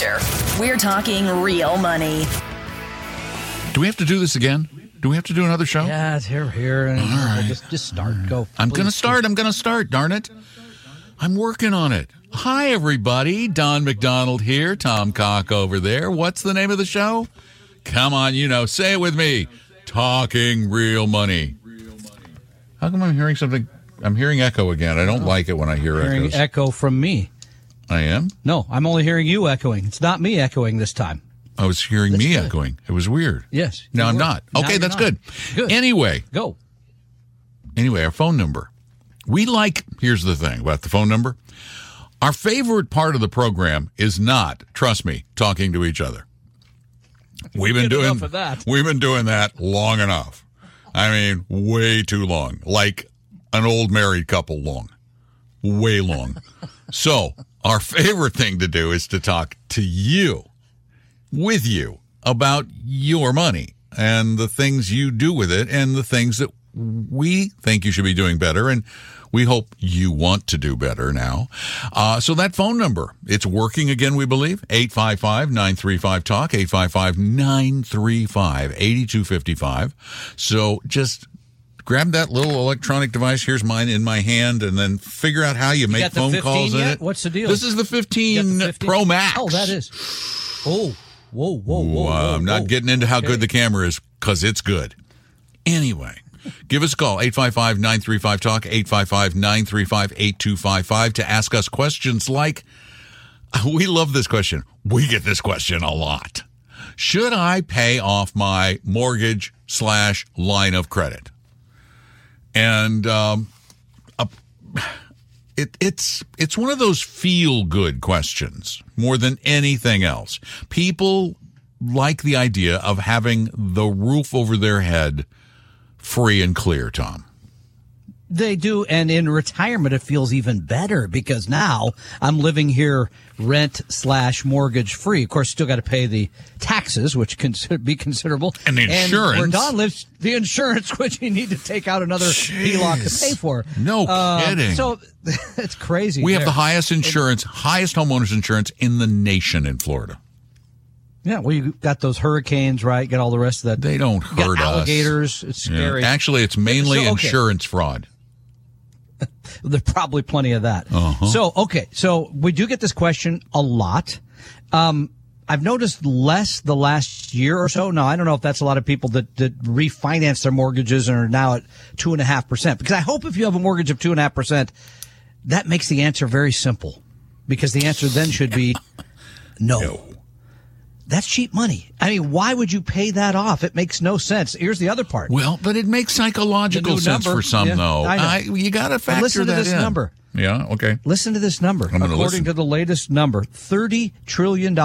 Future. We're talking real money. Do we have to do this again? Do we have to do another show? Yeah, it's here, here, and right. just just start. Go. I'm going to start. I'm going to start. Darn it. I'm working on it. Hi, everybody. Don McDonald here. Tom Cock over there. What's the name of the show? Come on, you know. Say it with me. Talking Real Money. How come I'm hearing something? I'm hearing echo again. I don't like it when I hear Hearing echoes. echo from me. I am. No, I'm only hearing you echoing. It's not me echoing this time. I was hearing me good. echoing. It was weird. Yes. No, I'm not. Now Okay, that's not. good. Good. Anyway, Go. Anyway, our phone number. We like, here's the thing about the phone number. Our favorite part of the program is not, trust me, talking to each other. We've been doing that. We've been doing that long enough. I mean, way too long. Like an old married couple long. Way long. so, our favorite thing to do is to talk to you, with you, about your money and the things you do with it and the things that we think you should be doing better and we hope you want to do better now. Uh, so that phone number, it's working again, we believe. 855-935-TALK, 855-935-8255. So just grab that little electronic device. Here's mine in my hand and then figure out how you, make got phone 15 calls in it. What's the deal? This is the 15, the 15? Pro Max. Oh, that is. Oh, whoa, whoa, whoa. Whoa, I'm not whoa. getting into how Okay. good the camera is because it's good. Anyway, give us a call, 855-935-TALK, 855-935-8255 to ask us questions like, we love this question. We get this question a lot. Should I pay off my mortgage slash line of credit? And um, it, it's it's one of those feel good questions more than anything else. People like the idea of having the roof over their head free and clear, Tom. They do, and in retirement, it feels even better because now I'm living here rent slash mortgage free. Of course, still got to pay the taxes, which can be considerable, And the insurance. where insurance. Don lives, the insurance, which you need to take out another HELOC to pay for. No Um, kidding. So it's crazy. We have the highest insurance, highest homeowners insurance in the nation in Florida. Yeah, well, you got those hurricanes, right? Got all the rest of that. They don't hurt us. alligators. It's Yeah. Actually, it's mainly So, okay. insurance fraud. There's probably plenty of that. Uh-huh. So, okay. So we do get this question a lot. Um, I've noticed less the last year or so. Now, I don't know if that's a lot of people that, that refinance their mortgages and are now at two and a half percent. Because I hope if you have a mortgage of two and a half percent, that makes the answer very simple. Because the answer then should be no. That's cheap money. I mean, why would you pay that off? It makes no sense. Here's the other part. Well, but it makes psychological sense number. for some, Yeah, though. I know. you got to factor listen to that this in. number. Yeah. Okay. Listen to this number. According listen. to the latest number, $30 trillion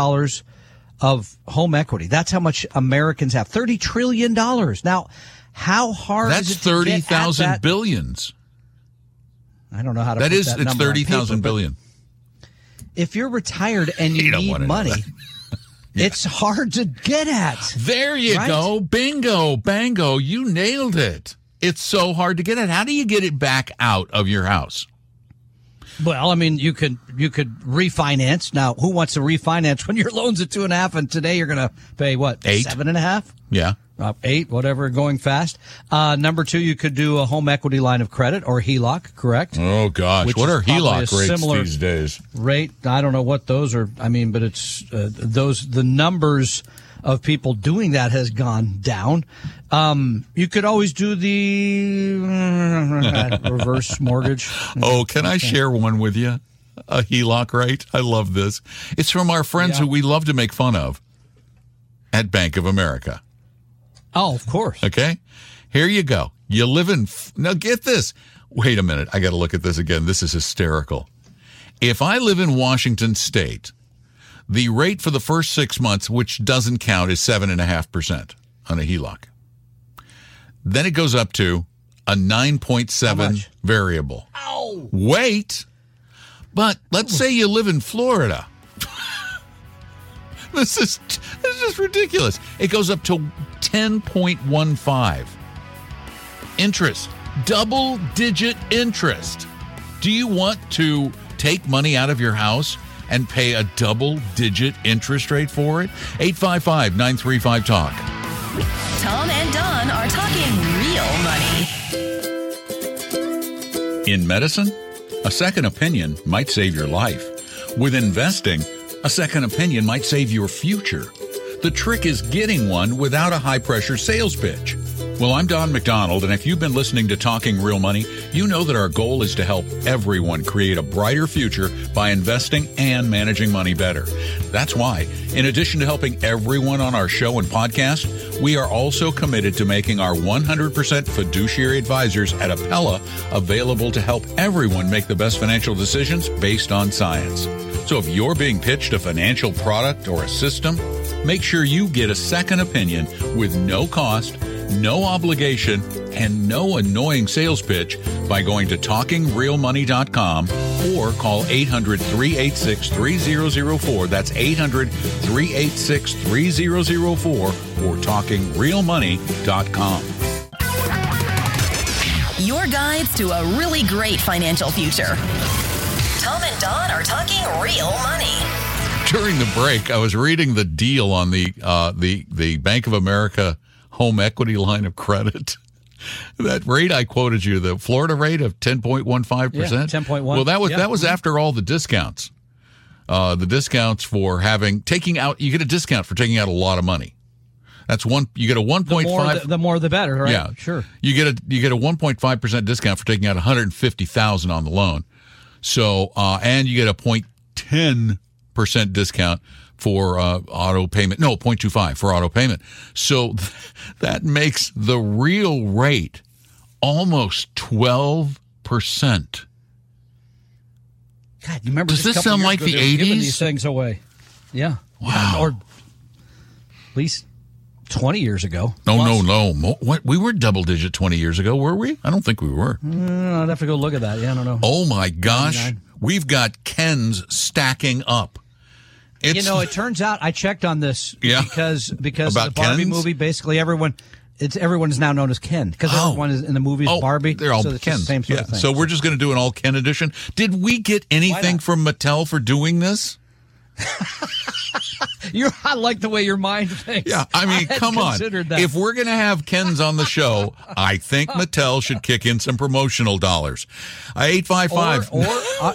of home equity. That's how much Americans have. $30 trillion. Now, how hard That's is it to get thirty thousand that? billions. I don't know how to That put is, that it's thirty thousand billion. If you're retired and You you, don't need money, that. it's hard to get at. There you Right? go, bingo, bango. You nailed it. It's so hard to get it. How do you get it back out of your house? Well, I mean, you could you could refinance. Now, who wants to refinance when your loan's at two and a half, and today you're going to pay what Eight. seven and a half? Yeah. Uh, eight, whatever, going fast. Uh, number two, you could do a home equity line of credit or HELOC, correct? Oh gosh, Which what are HELOC rates similar- these days? Rate, I don't know what those are. I mean, but it's uh, those the numbers of people doing that has gone down. Um, you could always do the reverse mortgage. Oh, can I share one with you? A HELOC rate. I love this. It's from our friends Yeah. who we love to make fun of at Bank of America. Oh, of course. Okay. Here you go. You live in, now get this. Wait a minute. I got to look at this again. This is hysterical. If I live in Washington state, the rate for the first six months, which doesn't count, is 7.5% on a HELOC. Then it goes up to a 9.7 variable. Ow. Wait. But let's say you live in Florida. this is this is ridiculous. It goes up to 10.15. Interest, double digit interest. Do you want to take money out of your house and pay a double digit interest rate for it? 855 935 Talk. Tom and Don are talking real money. In medicine, a second opinion might save your life. With investing, a second opinion might save your future. The trick is getting one without a high pressure sales pitch. Well, I'm Don McDonald, and if you've been listening to Talking Real Money, you know that our goal is to help everyone create a brighter future by investing and managing money better. That's why, in addition to helping everyone on our show and podcast, we are also committed to making our 100% fiduciary advisors at Apella available to help everyone make the best financial decisions based on science. So if you're being pitched a financial product or a system, make sure you get a second opinion with no cost no obligation, and no annoying sales pitch by going to talkingrealmoney.com or call 800 386 3004. That's 800 386 3004 or talkingrealmoney.com. Your guides to a really great financial future. Talking real money. During the break, I was reading the deal on the uh, the the Bank of America home equity line of credit. that rate I quoted you, the Florida rate of ten point one five percent, ten point one. Well, that was that was after all the discounts. Uh, the discounts for having taking out, you get a discount for taking out a lot of money. That's one. You get a one point five. The, the more, the better, right? Yeah, sure. You get a you get a one point five percent discount for taking out one hundred fifty thousand on the loan. So, uh, and you get a 0.10 percent discount for uh, auto payment. No, 0.25 for auto payment. So th- that makes the real rate almost 12%. God, you remember Does this sound like the 80s? Giving these things away. Yeah. Wow. Or at least 20 years ago. No, Plus. no, no. What? We were double digit 20 years ago, were we? I don't think we were. Mm, I'd have to go look at that. Yeah, I don't know. Oh my gosh. 99. We've got Ken's stacking up. It's, you know, it turns out I checked on this yeah. because because the Barbie Ken's? movie, basically everyone it's everyone is now known as Ken because oh. everyone is in the movie oh, Barbie. They're all so Ken. same sort yeah. of thing. So we're just going to do an all Ken edition. Did we get anything from Mattel for doing this? you I like the way your mind thinks. Yeah, I mean, I come on. That. If we're going to have Kens on the show, I think Mattel should kick in some promotional dollars. Uh, eight five five. Or, or uh,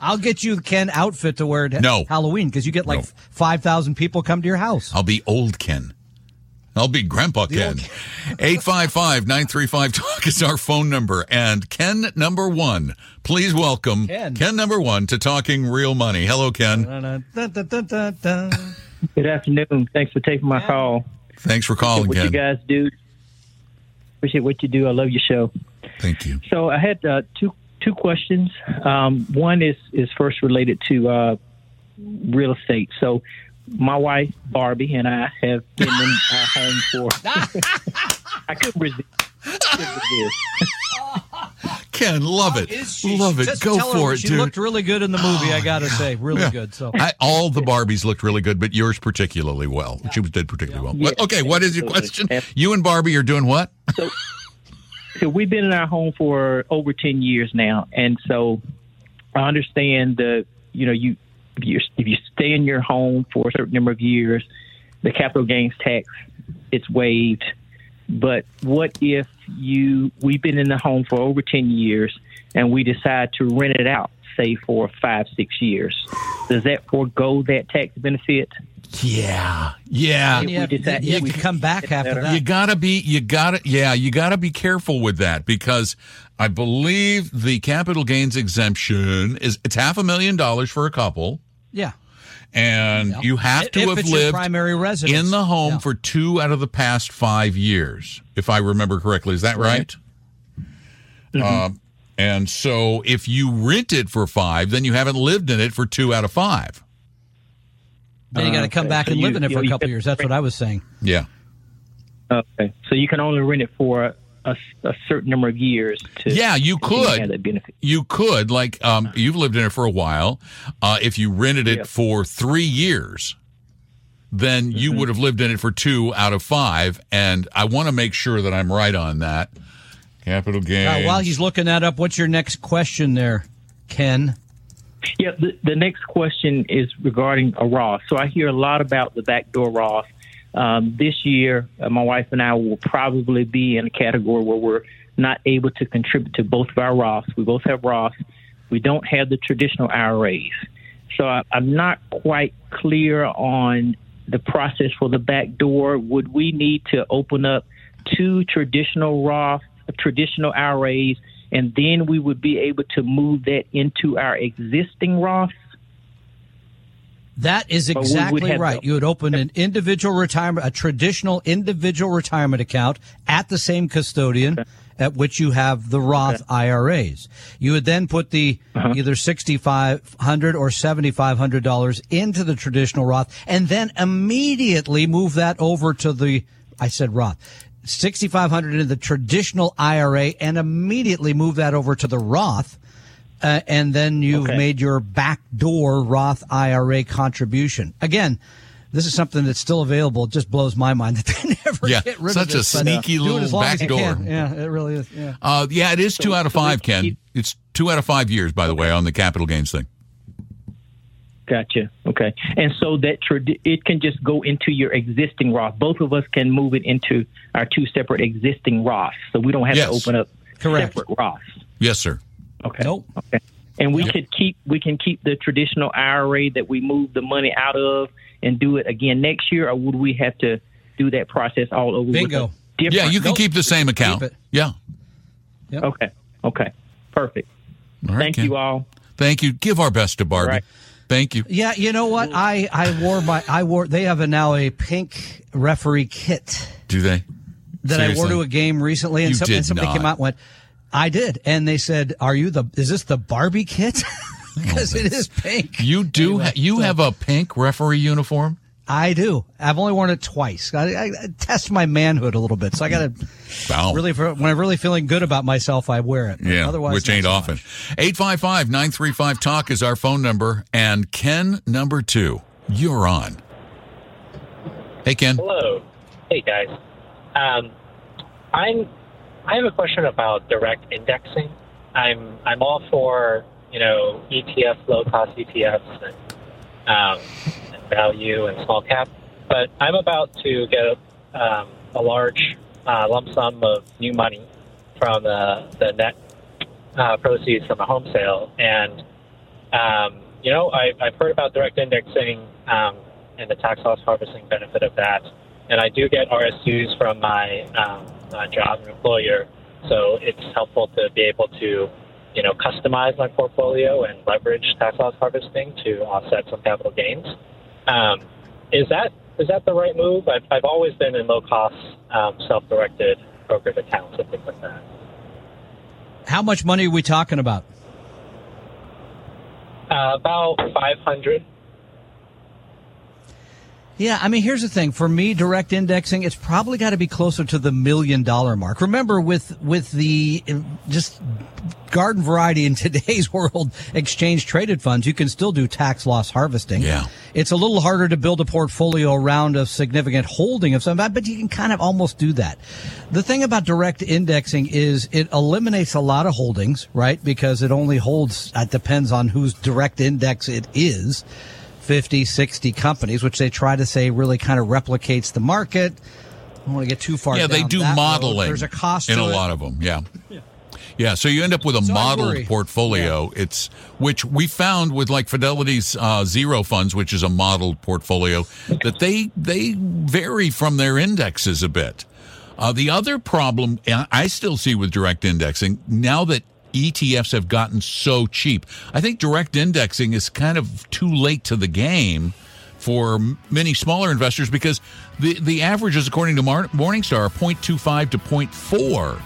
I'll get you Ken outfit to wear at no. Halloween because you get like no. 5,000 people come to your house. I'll be old Ken. I'll be Grandpa Ken. 855 935 Talk is our phone number. And Ken number one, please welcome Ken, Ken number one to Talking Real Money. Hello, Ken. Good afternoon. Thanks for taking my call. Thanks for calling, what Ken. you guys do. Appreciate what you do. I love your show. Thank you. So I had uh, two two questions. Um, one is is first related to uh, real estate. So my wife Barbie and I have been in our home for. I couldn't resist. Ken, love it, love it. Just Go for her, it, she dude. looked really good in the movie. Oh, I gotta yeah. say, really yeah. good. So I, all the Barbies looked really good, but yours particularly well. She did particularly well. Yeah. okay, what is your question? You and Barbie are doing what? So, so we've been in our home for over ten years now, and so I understand the you know you if you if you stay in your home for a certain number of years, the capital gains tax it's waived. But what if you we've been in the home for over ten years and we decide to rent it out, say for five six years? Does that forego that tax benefit? Yeah, yeah. And you, have, decide, you, you come back after that. You gotta be, you gotta, yeah, you gotta be careful with that because I believe the capital gains exemption is it's half a million dollars for a couple. Yeah. and Yeah. you have to If have lived primary residence. in the home Yeah. for two out of the past five years, if I remember correctly. Is that right? Mm-hmm. Um, and so, if you rent it for five, then you haven't lived in it for two out of five. Then you got to come Okay, back so and you- live in it you- for a couple years. That's what I was saying. Yeah. Okay, so you can only rent it for a, a certain number of years. To Yeah, you could. that benefit. You could, like, um, you've lived in it for a while. Uh, if you rented it Yep. for three years, then you Mm-hmm. would have lived in it for two out of five. And I want to make sure that I'm right on that. Capital Uh, gains. while he's looking that up, what's your next question there, Ken? Yeah, the, the next question is regarding a Roth. So I hear a lot about the backdoor Roth. Um, this year, uh, my wife and I will probably be in a category where we're not able to contribute to both of our Roths. We both have Roths. We don't have the traditional IRAs. So I, I'm not quite clear on the process for the backdoor. Would we need to open up two traditional Roth, traditional IRAs, and then we would be able to move that into our existing Roth? That is But we would exactly right. the- You would open an individual retirement, a traditional individual retirement account at the same custodian at which you have the Roth IRAs. You would then put the Uh-huh. either sixty five hundred or seventy five hundred dollars into the traditional Roth, and then immediately move that over to the. I said Roth. 6500 into the traditional IRA and immediately move that over to the Roth uh, and then you've Okay. made your backdoor Roth IRA contribution. Again, this is something that's still available. It just blows my mind that they never Yeah, get rid such of a this. but, uh, sneaky do it little as long as you backdoor. Yeah, it really is. Yeah. Uh, yeah, it is two out of so five, Ken. keep- It's two out of five years, by the way, on the capital gains thing. Gotcha. Okay. And so that trad- it can just go into your existing Roth. Both of us can move it into our two separate existing Roths. So we don't have Yes. to open up Correct. separate Roths. Yes, sir. Okay. Nope. Okay. And we could keep we can keep the traditional IRA that we move the money out of and do it again next year, or would we have to do that process all over? with Bingo. a Yeah, you can Nope. keep the same account. Keep it. Yeah. Okay. Okay. Perfect. All right, Thank Ken. you all. Thank you. Give our best to Barbie. All right. Thank you. Yeah, you know what? I, I wore my I wore they have a now a pink referee kit Do they? that I wore to a game recently, and, You some, did and somebody not. came out and went, I did, and they said, "Are you the? Is this the Barbie kit? Because it is pink." You do. Anyway, you so- have a pink referee uniform. I do. I've only worn it twice. I, I, I test my manhood a little bit, so I got to Wow. really for, when I'm really feeling good about myself, I wear it. Yeah, Otherwise, which ain't so often. much. 855 935 Talk is our phone number. And Ken, number two, you're on. Hey, Ken. Hello. Hey guys. Um, I'm I have a question about direct indexing. I'm I'm all for you know ETF, low cost ETFs, and, um, and value and small cap, but I'm about to get um, a large uh, lump sum of new money from the the net uh, proceeds from a home sale, and um, you know I, I've heard about direct indexing um, and the tax loss harvesting benefit of that, and I do get RSUs from my um, uh, job and employer, so it's helpful to be able to you know customize my portfolio and leverage tax loss harvesting to offset some capital gains. Um, is that is that the right move? I've, I've always been in low cost um, self directed brokered accounts and things like that. How much money are we talking about? Uh, about 500. Yeah, I mean, here's the thing. For me, direct indexing, it's probably got to be closer to the million dollar mark. Remember, with with the just garden variety in today's world, exchange traded funds, you can still do tax loss harvesting. Yeah. it's a little harder to build a portfolio around a significant holding of some, but you can kind of almost do that. The thing about direct indexing is it eliminates a lot of holdings, right? Because it only holds. It depends on whose direct index it is. 50, 60 companies, which they try to say really kind of replicates the market. I don't want to get too far. Yeah, they do that road. modeling. There's a cost in to a it. lot of them. Yeah. Yeah, so you end up with a So modeled worry. portfolio. It's which we found with like Fidelity's uh, zero funds, which is a modeled portfolio, that they they vary from their indexes a bit. Uh, the other problem I I still see with direct indexing now that ETFs have gotten so cheap. I think direct indexing is kind of too late to the game for many smaller investors because the, the averages, according to Mar- Morningstar, are 0.25 to 0.4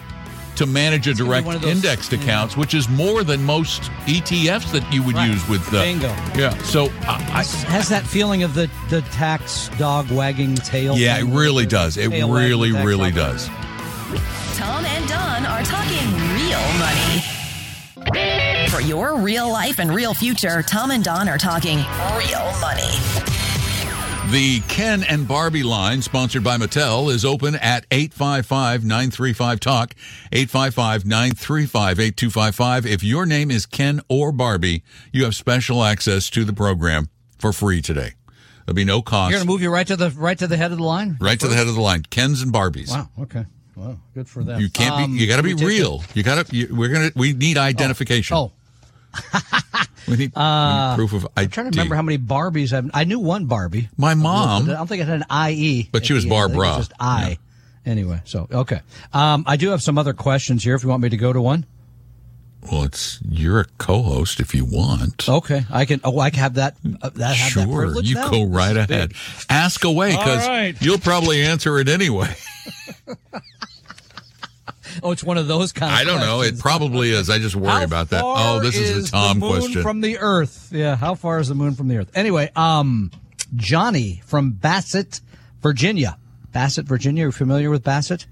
to manage a gonna direct those- indexed accounts, which is more than most ETFs that you would Right. use with the. Bingo. Yeah. So I, has that feeling of the, the tax dog wagging tail. Yeah, it really does. It Tail really, really does. Tom and Don are talking real money. For your real life and real future, Tom and Don are talking real money. The Ken and Barbie line, sponsored by Mattel, is open at 855 935 Talk, 855 935 8255. If your name is Ken or Barbie, you have special access to the program for free today. There'll be no cost. You're gonna move you right to the right to the head of the line. right to the head of the line. Ken's and Barbies. Wow. Okay. Wow. Good for them. You can't Um, be. You got to be real. You got to. We're gonna. We need identification. Oh, we need, we need proof of ID. I'm trying to remember how many Barbies I've. I knew one Barbie. My mom. I don't think it had an IE. But she was the end. I think it Barbara. Just I. Anyway, so okay. Um, I do have some other questions here. If you want me to go to one. Well, it's you're a co-host if you want. Okay, I can. Oh, I can have that. Uh, that have that Sure, you now? go right ahead. Ask away because right. you'll probably answer it anyway. Oh, it's one of those kind of. I don't know. It probably is. I just worry How about that. Oh, this is a Tom the moon question. from the Earth. Yeah, how far is the moon from the Earth? Anyway, um, Johnny from Bassett, Virginia. Bassett, Virginia. Are you familiar with Bassett?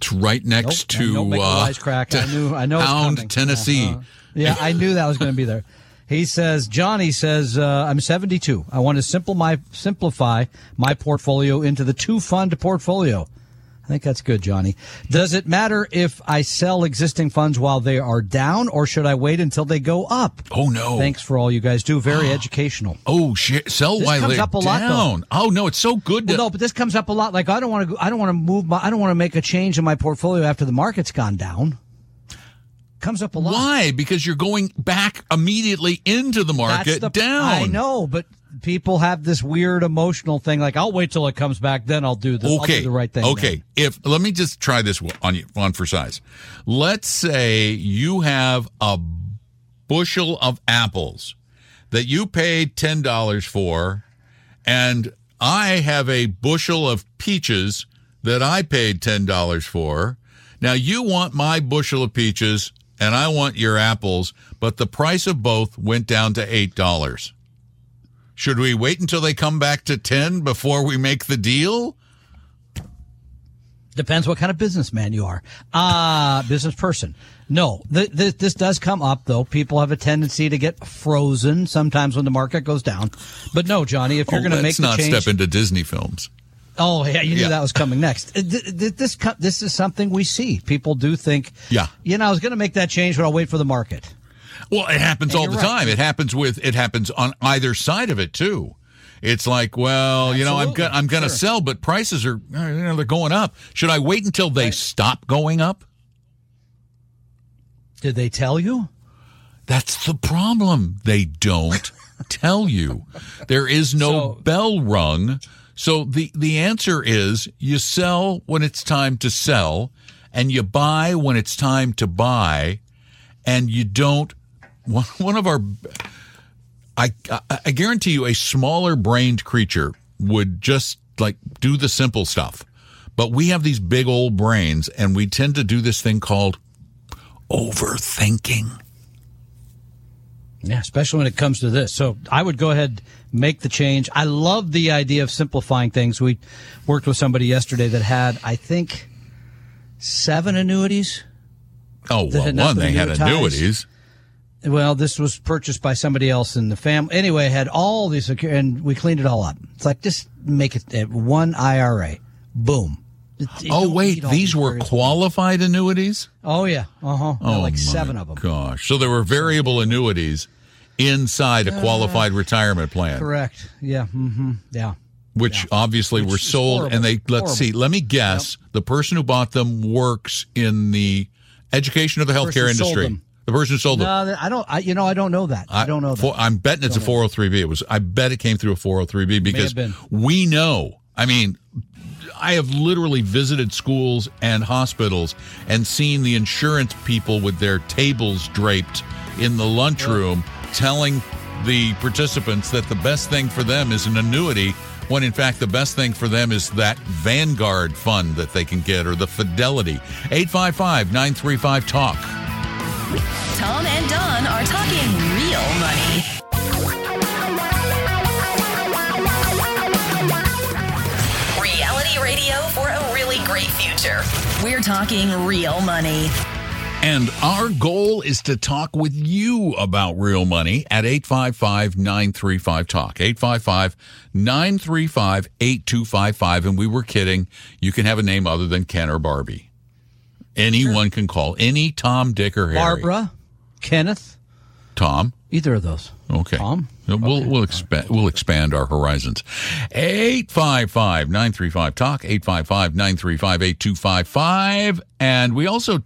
it's right next Nope, to don't make a uh, wisecrack. I knew. I know. coming. Tennessee. Uh-huh. Yeah, I knew that was going to be there. He says, Johnny says, uh, I'm 72. I want to simple my simplify my portfolio into the two fund portfolio. I think that's good, Johnny. Does it matter if I sell existing funds while they are down, or should I wait until they go up? Oh no! Thanks for all you guys do. Very educational. Oh shit! Sell This while comes they're up a lot, though. down. oh no! It's so good. To, Well, no, but this comes up a lot. Like I don't want to. I don't want to move. My, I don't want to make a change in my portfolio after the market's gone down. Comes up a lot. Why? Because you're going back immediately into the market the, down. I know, but people have this weird emotional thing. Like I'll wait till it comes back, then I'll do the, Okay. do the right thing. Okay. If let me just try this on you on for size. Let's say you have a bushel of apples that you paid ten dollars for, and I have a bushel of peaches that I paid ten dollars for. Now you want my bushel of peaches and I want your apples, but the price of both went down to eight dollars. Should we wait until they come back to 10 before we make the deal? Depends what kind of businessman you are. Uh, business person. No, th- th- this does come up though. People have a tendency to get frozen sometimes when the market goes down. But no, Johnny, if you're Oh, going to make let's the not change, step into Disney films. Oh yeah, you knew Yeah. that was coming next. Uh, th- th- This this is something we see. People do think, Yeah. you know, I was going to make that change, but I'll wait for the market. Well, it happens And all the right. time. It happens with it happens on either side of it too. It's like, well, you know, I'm go- I'm going to Sure. sell, but prices are uh, you know, they're going up. Should I wait until they stop going up? Did they tell you? That's the problem. They don't tell you. There is no So- bell rung. So the the answer is you sell when it's time to sell and you buy when it's time to buy and you don't one, one of our I, I guarantee you a smaller brained creature would just like do the simple stuff. But we have these big old brains and we tend to do this thing called overthinking. Yeah, especially when it comes to this. So I would go ahead make the change. I love the idea of simplifying things. We worked with somebody yesterday that had, I think, seven annuities. Oh, well, one, they had annuities. Well, this was purchased by somebody else in the family. Anyway, had all these, and we cleaned it all up. It's like just make it uh, one IRA. Boom. You Oh, wait, these were qualified annuities? Oh yeah, uh huh. Oh, like my seven of them. Gosh. So there were variable annuities inside a qualified retirement plan, Correct. Yeah. Mm-hmm. Yeah. which obviously were sold. horrible. And they, let's Horrible. see, let me guess, the person who bought them works in the education of the healthcare industry. The person who sold them. No, I don't. I, you know, I don't know that. I, don't know that. For, I'm betting it's a 403b. It was. I bet it came through a 403b because we know. I mean, I have literally visited schools and hospitals and seen the insurance people with their tables draped in the lunchroom telling the participants that the best thing for them is an annuity when in fact the best thing for them is that Vanguard fund that they can get or the Fidelity. 855 935 Talk. Tom and Don are talking real money. Reality radio for a really great future. We're talking real money. And our goal is to talk with you about real money at 855 935 Talk. 855 935 8255. And we were kidding. You can have a name other than Ken or Barbie. Anyone can call any Tom, Dick, or Harry. Barbara, Kenneth, Tom. either of those. Okay. Tom? We'll we'll expand we'll expand our horizons. 855-935 talk 855-935-8255 and we also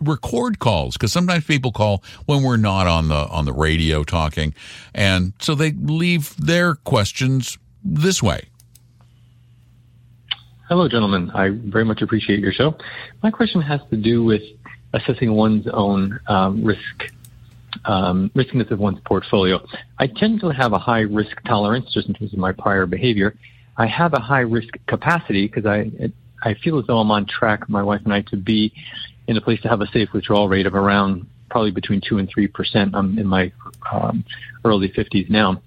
record calls cuz sometimes people call when we're not on the on the radio talking and so they leave their questions this way. Hello, gentlemen. I very much appreciate your show. My question has to do with assessing one's own um, risk, um, riskiness of one's portfolio. I tend to have a high risk tolerance just in terms of my prior behavior. I have a high risk capacity because I I feel as though I'm on track, my wife and I, to be in a place to have a safe withdrawal rate of around probably between two and three percent. I'm in my um, early 50s now,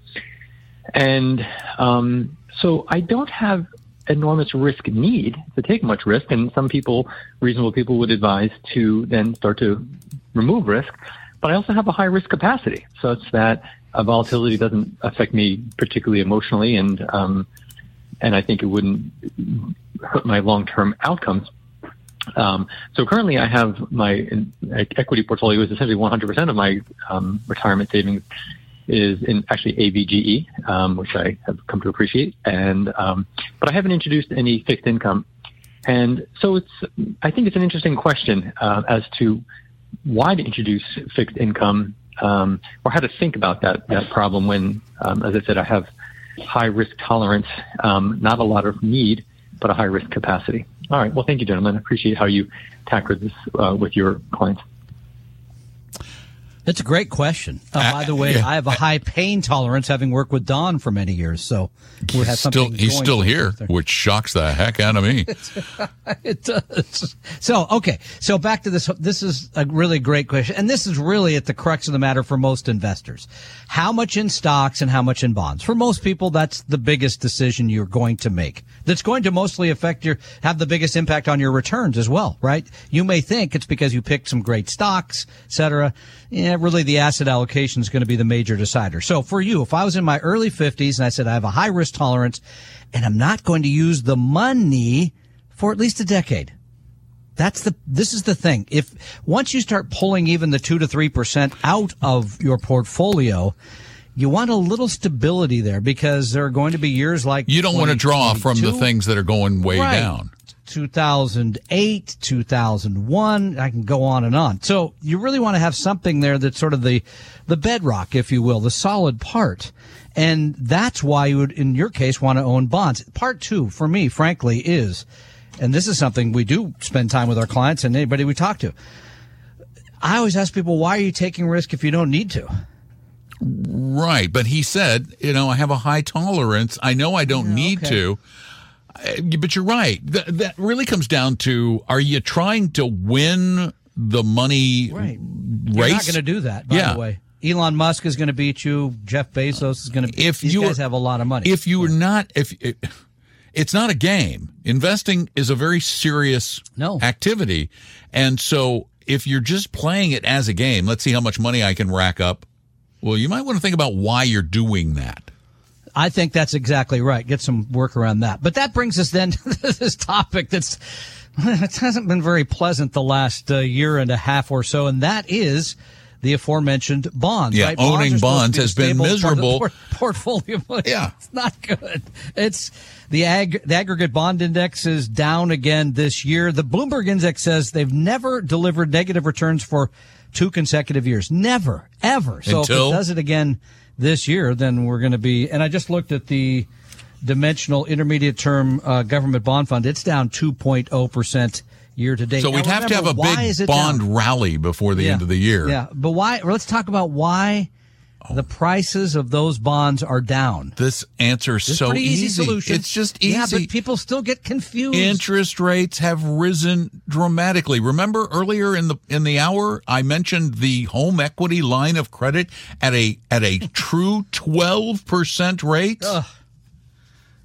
and um, so I don't have enormous risk need to take much risk. And some people, reasonable people, would advise to then start to remove risk. But I also have a high risk capacity, such that a volatility doesn't affect me particularly emotionally, and um, and I think it wouldn't hurt my long term outcomes. Um, so currently, I have my equity portfolio is essentially 100% of my um, retirement savings is in actually AVGE, um, which I have come to appreciate. And um, but I haven't introduced any fixed income, and so it's I think it's an interesting question uh, as to why to introduce fixed income um, or how to think about that that problem when, um, as I said, I have high risk tolerance, um, not a lot of need, but a high risk capacity. All right. Well, thank you, gentlemen. I appreciate how you tackled this uh, with your clients. That's a great question. Uh, by the way, yeah. I have a high pain tolerance, having worked with Don for many years. So we have something. Still, he's still here, which shocks the heck out of me. it does. So, okay. So back to this. This is a really great question. And this is really at the crux of the matter for most investors. How much in stocks and how much in bonds? For most people, that's the biggest decision you're going to make. That's going to mostly affect your, have the biggest impact on your returns as well, right? You may think it's because you picked some great stocks, et cetera. Yeah, really the asset allocation is going to be the major decider. So for you, if I was in my early 50s and I said I have a high risk tolerance and I'm not going to use the money for at least a decade. That's the, this is the thing. If once you start pulling even the two to three percent out of your portfolio, you want a little stability there because there are going to be years like You don't want to draw from the things that are going way Right. down. 2008, 2001, I can go on and on. So you really want to have something there that's sort of the, the bedrock, if you will, the solid part. And that's why you would, in your case, want to own bonds. Part two, for me, frankly, is, and this is something we do spend time with our clients and anybody we talk to. I always ask people, why are you taking risk if you don't need to? Right. But he said, you know, I have a high tolerance. I know I don't oh, need okay. to. But you're right. Th- that really comes down to are you trying to win the money Right. race? You're not going to do that, by Yeah. the way. Elon Musk is going to beat you. Jeff Bezos is going to. If these you guys have a lot of money. If you are not, if it, it's not a game, investing is a very serious No. activity, and so if you're just playing it as a game, let's see how much money I can rack up. Well, you might want to think about why you're doing that. I think that's exactly right. Get some work around that. But that brings us then to this topic that's it hasn't been very pleasant the last uh, year and a half or so, and that is the aforementioned bonds. Yeah, right? owning to bonds be has been stable part of the miserable. por- portfolio. Yeah. it's not good. It's the ag the aggregate bond index is down again this year. The Bloomberg index says they've never delivered negative returns for two consecutive years. Never, ever. So if it does it again this year, then we're going to be. And I just looked at the dimensional intermediate term uh, government bond fund, it's down 2.0 percent year to date. So Now, we'd have to have a big bond down? rally before the end of the year. Yeah, but why? Let's talk about why the prices of those bonds are down. This answer is so pretty easy, solution. It's just easy. Yeah, but people still get confused. Interest rates have risen dramatically. Remember earlier in the in the hour I mentioned the home equity line of credit at a at a true 12% rate?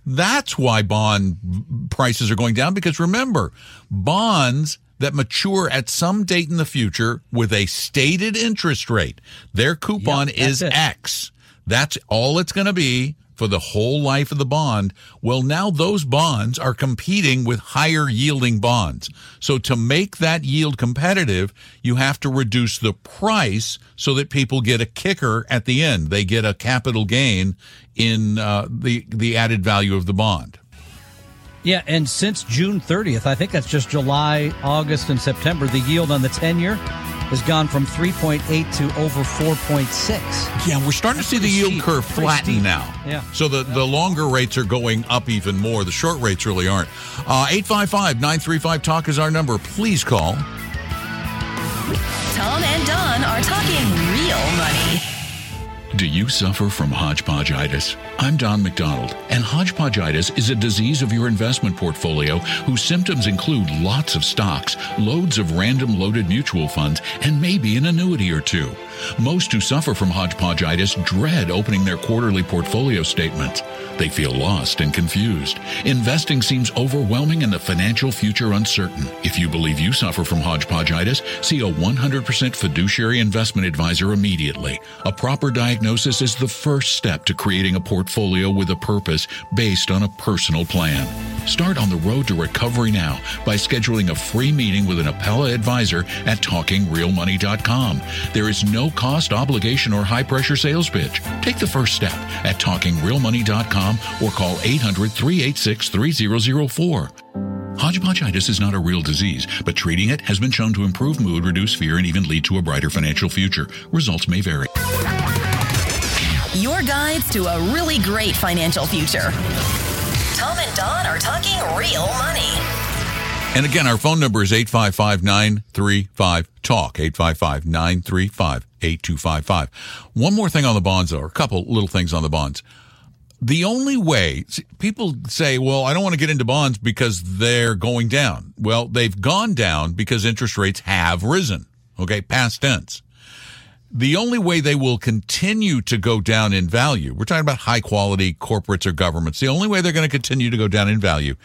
That's why bond prices are going down because remember, bonds that mature at some date in the future with a stated interest rate, their coupon Yep, is it. X. That's all it's going to be for the whole life of the bond. Well, now those bonds are competing with higher yielding bonds. So to make that yield competitive, you have to reduce the price so that people get a kicker at the end. They get a capital gain in uh, the the added value of the bond. Yeah, and since June 30th, I think that's just July, August, and September, the yield on the 10 year has gone from 3.8 to over 4.6. Yeah, we're starting to see the yield steep, curve flatten now. Yeah. So the, the longer rates are going up even more. The short rates really aren't. Uh, 855 935 Talk is our number. Please call. Tom and Don are talking real money. Do you suffer from hodgepodgeitis? I'm Don McDonald, and hodgepodgeitis is a disease of your investment portfolio whose symptoms include lots of stocks, loads of random loaded mutual funds, and maybe an annuity or two. Most who suffer from hodgepodgeitis dread opening their quarterly portfolio statements. They feel lost and confused. Investing seems overwhelming and the financial future uncertain. If you believe you suffer from hodgepodgeitis, see a 100% fiduciary investment advisor immediately. A proper diagnosis is the first step to creating a portfolio with a purpose based on a personal plan. Start on the road to recovery now by scheduling a free meeting with an Apella advisor at talkingrealmoney.com. There is no cost, obligation, or high pressure sales pitch. Take the first step at talkingrealmoney.com or call 800 386 3004. Hodgepodgeitis is not a real disease, but treating it has been shown to improve mood, reduce fear, and even lead to a brighter financial future. Results may vary. Your guides to a really great financial future. Tom and Don are talking real money. And again, our phone number is 855 935 TALK, 855 935 8255. One more thing on the bonds, though, or a couple little things on the bonds. The only way people say, well, I don't want to get into bonds because they're going down. Well, they've gone down because interest rates have risen. Okay, past tense. The only way they will continue to go down in value, we're talking about high quality corporates or governments. The only way they're going to continue to go down in value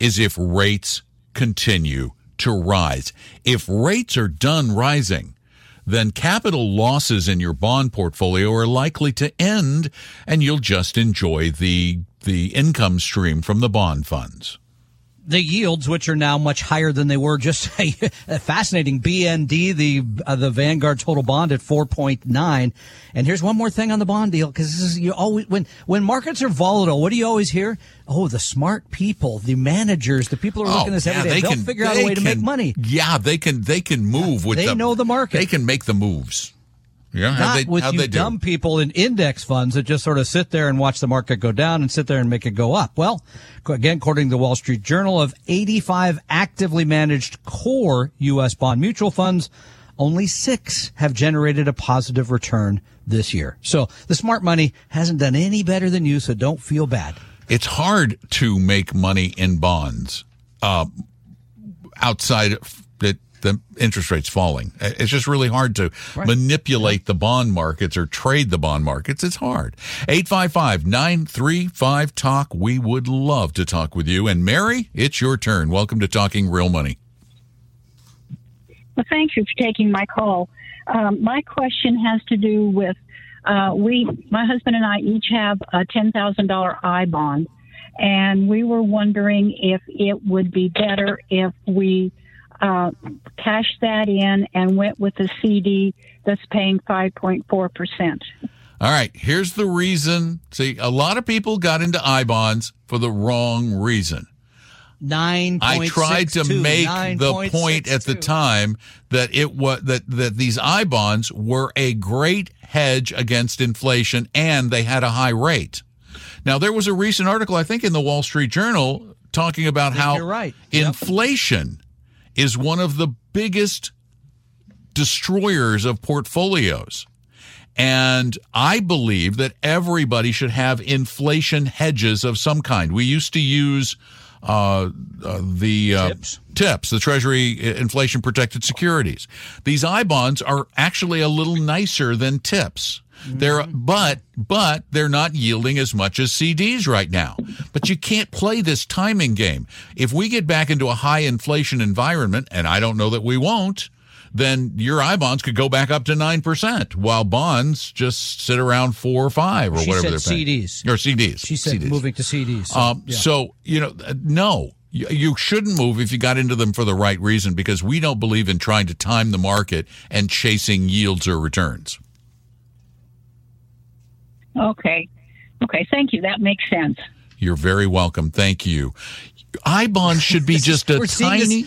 is if rates continue to rise. If rates are done rising, then capital losses in your bond portfolio are likely to end and you'll just enjoy the the income stream from the bond funds. The yields, which are now much higher than they were, just a fascinating. BND, the uh, the Vanguard total bond at four point nine. And here's one more thing on the bond deal because this is you always when when markets are volatile. What do you always hear? Oh, the smart people, the managers, the people who are looking at this every day, they'll figure out a they way to make money. Yeah, they can. They can move with. they the, know the market. They can make the moves. Yeah, how Not they, with how you they do. dumb people in index funds that just sort of sit there and watch the market go down and sit there and make it go up. Well, again, according to the Wall Street Journal, of 85 actively managed core U.S. bond mutual funds, only six have generated a positive return this year. So the smart money hasn't done any better than you, so don't feel bad. It's hard to make money in bonds uh, outside of the, the interest rates falling. It's just really hard to manipulate the bond markets or trade the bond markets. It's hard. 855 935 Talk. We would love to talk with you. And Mary, it's your turn. Welcome to Talking Real Money. Well, thank you for taking my call. Um, my question has to do with uh, we, my husband and I, each have a ten thousand dollar I bond, and we were wondering if it would be better if we uh, cashed that in and went with a CD that's paying five point four percent. All right, here's the reason. See, a lot of people got into I bonds for the wrong reason. Nine. I tried to make the point at the time that it was that that these I bonds were a great hedge against inflation and they had a high rate. Now, there was a recent article, I think, in the Wall Street Journal talking about how right. Inflation is one of the biggest destroyers of portfolios. And I believe that everybody should have inflation hedges of some kind. We used to use uh, uh, the uh, Tips. tips, the Treasury inflation protected securities. These I bonds are actually a little nicer than tips. They're but but they're not yielding as much as CDs right now. But you can't play this timing game. If we get back into a high inflation environment, and I don't know that we won't, then your I bonds could go back up to nine percent, while bonds just sit around four or five or She whatever they're paying. CDs. or CDs. She said CDs. moving to CDs. So, Um, yeah. So, you know, uh, no, you shouldn't move if you got into them for the right reason because we don't believe in trying to time the market and chasing yields or returns. Okay. Okay. Thank you. That makes sense. You're very welcome. Thank you. I bonds should be just a We're tiny.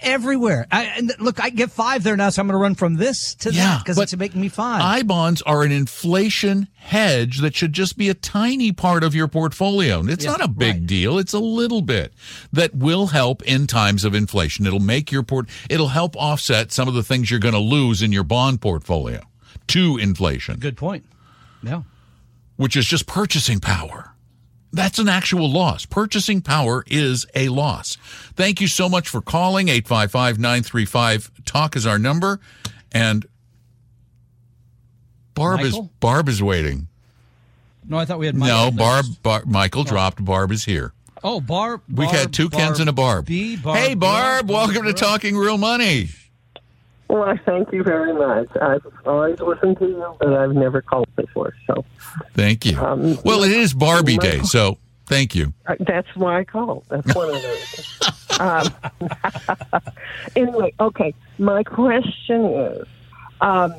everywhere. I, and look, I get five there now, so I'm going to run from this to Yeah, that because but it's making me five. I bonds are an inflation hedge that should just be a tiny part of your portfolio. It's Yeah, not a big right. deal. It's a little bit that will help in times of inflation. It'll make your port, it'll help offset some of the things you're going to lose in your bond portfolio to inflation, Good point. Yeah. which is just purchasing power. That's an actual loss. Purchasing power is a loss. Thank you so much for calling. 855 935 Talk is our number. And Barb is Barb is waiting. No, I thought we had No, Barb. Barb Michael oh. dropped. Barb is here. Oh, Barb. We've Barb, had two Kens and a Barb. B, Barb. hey, Barb, welcome to Talking Real Money. Well, thank you very much. I've always listened to you, but I've never called before. So Thank you. Um, well, it is Barbie Day, so thank you. uh, that's why I called. That's one of those. um, anyway, okay. My question is um,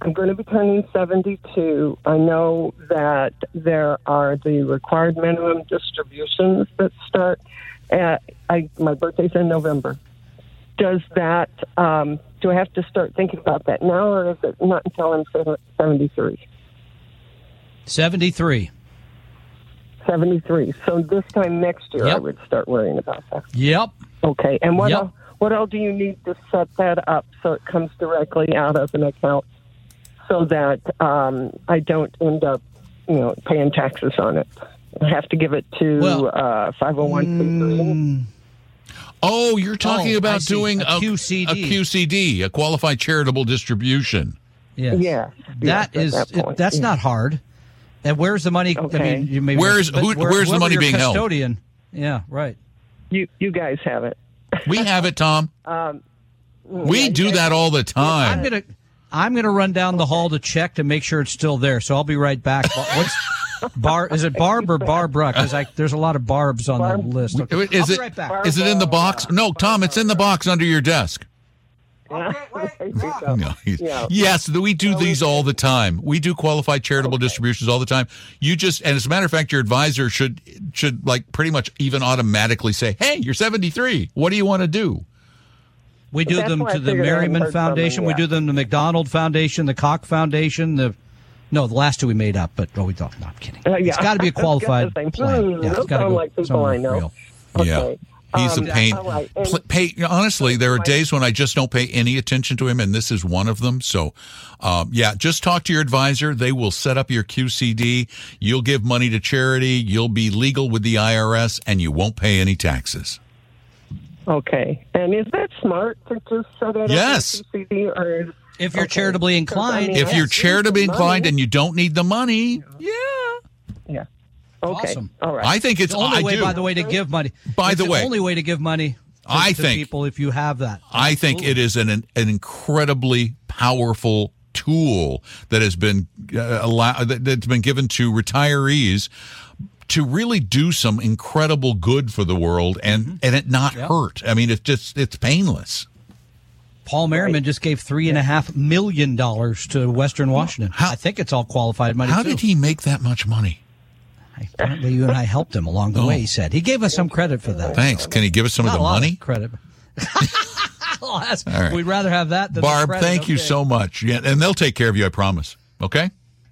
I'm going to be turning 72. I know that there are the required minimum distributions that start at I, my birthday's in November. Does that, um, do I have to start thinking about that now, or is it not until I'm 73? 73. 73. So this time next year, I would start worrying about that. Yep. Okay. And what Yep. else, what else do you need to set that up so it comes directly out of an account so that um, I don't end up, you know, paying taxes on it? I have to give it to Well, uh, 501c3. Oh, you're talking Oh, about doing A QCD. a QCD, a qualified charitable distribution. Yeah, Yes. That yes, at is. that point, that's yeah. not hard. And where's the money? I Okay. mean, you may. Where's- who- where- where's the money your being held? Yeah. Right. You, you guys have it. We have it, Tom. Um, we yeah, do you that all the I'm time. gonna. I'm gonna run down the hall to check to make sure it's still there. So I'll be right back. What's Bar? Is it Barb or Barbara? Because there's a lot of Barbs on Barb. the list. Okay. Is I'll it be right back. is it in the box? No, Tom, it's in the box under your desk. There you go. No, Yeah. Yes, we do these all the time. We do qualified charitable distributions all the time. You just, and as a matter of fact, your advisor should should like pretty much even automatically say, "Hey, you're 73. What do you want to do?" We do them to the figured Merriman heard from him Foundation. We do them to the McDonald Foundation, the Koch Foundation, the no, the last two we made up, but oh, we don't. No, I'm kidding. Uh, yeah. It's got to be a qualified gonna say, plan. hmm, Yeah, it's those got to go like people somewhere I know. real. Okay. Yeah, he's Um, a pain. all right. And- Pl- pay honestly, there are days when I just don't pay any attention to him, and this is one of them. So, um, yeah, just talk to your advisor. They will set up your QCD. You'll give money to charity. You'll be legal with the IRS, and you won't pay any taxes. Okay. And is that smart to just set it Yes. up in CCD or is, If you're Okay. charitably Because, I inclined, mean, If you're charitably inclined money. and you don't need the money, yeah, yeah. Okay. Awesome. All right. I think it's. the only I way, do. by the way, to give money. By it's the way- only way to give money. To, I to think- people if you have that. I think it is an an incredibly powerful tool that has been uh, allow, that, that's been given to retirees to really do some incredible good for the world and and it not Yep. hurt. I mean, it's just it's painless. Paul Merriman just gave three and a half million dollars to Western Washington. How- I think it's all qualified money. How too. did he make that much money? Apparently, you and I helped him along the Oh. way. He said he gave us some credit for that. Thanks. Can he give us some Not of a the lot money? credit. Well, that's- We'd rather have that than the Barb, credit. thank you so much. Yeah, and they'll take care of you, I promise. Okay?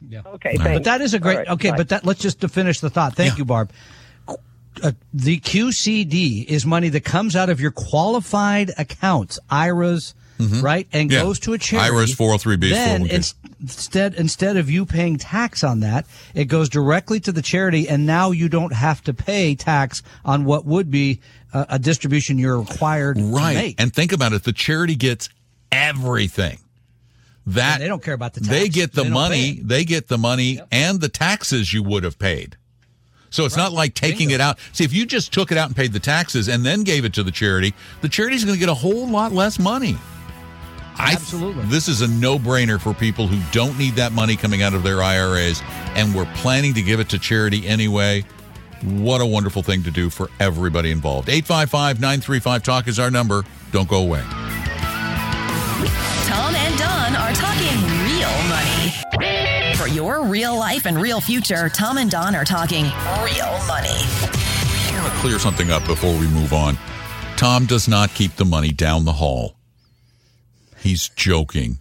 Yeah. Okay, All right. thanks. But that is a great. All right, okay, bye. but that let's just to finish the thought. Thank Yeah. you, Barb. Uh, the QCD is money that comes out of your qualified accounts, IRAs, right, and Mm-hmm. Yeah. goes to a charity. IRAs, 403Bs, Then 401Ks. instead instead of you paying tax on that, it goes directly to the charity, and now you don't have to pay tax on what would be a, a distribution you're required to Right. make. And think about it. The charity gets everything. That And they don't care about the tax. They get the They money. They get the money and the taxes you would have paid. So it's not like taking it out. See, if you just took it out and paid the taxes and then gave it to the charity, the charity's going to get a whole lot less money. I th- Absolutely. this is a no-brainer for people who don't need that money coming out of their IRAs and we're planning to give it to charity anyway. What a wonderful thing to do for everybody involved. 855-935 talk is our number. Don't go away. Tom and Don are talking real money. For your real life and real future, Tom and Don are talking real money. I want to clear something up before we move on. Tom does not keep the money down the hall. He's joking.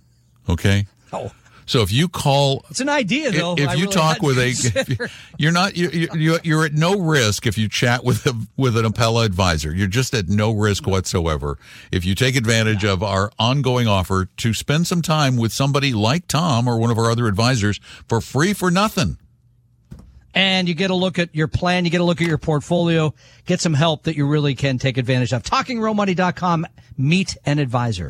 Okay? Oh. So if you call It's an idea, though. if you really talk with a considered. if you- you're not you you you're at no risk if you chat with a with an Apella advisor you're just at no risk whatsoever if you take advantage of our ongoing offer to spend some time with somebody like Tom or one of our other advisors for free for nothing and you get a look at your plan, you get a look at your portfolio, get some help that you really can take advantage of. TalkingRealMoney.com, meet an advisor.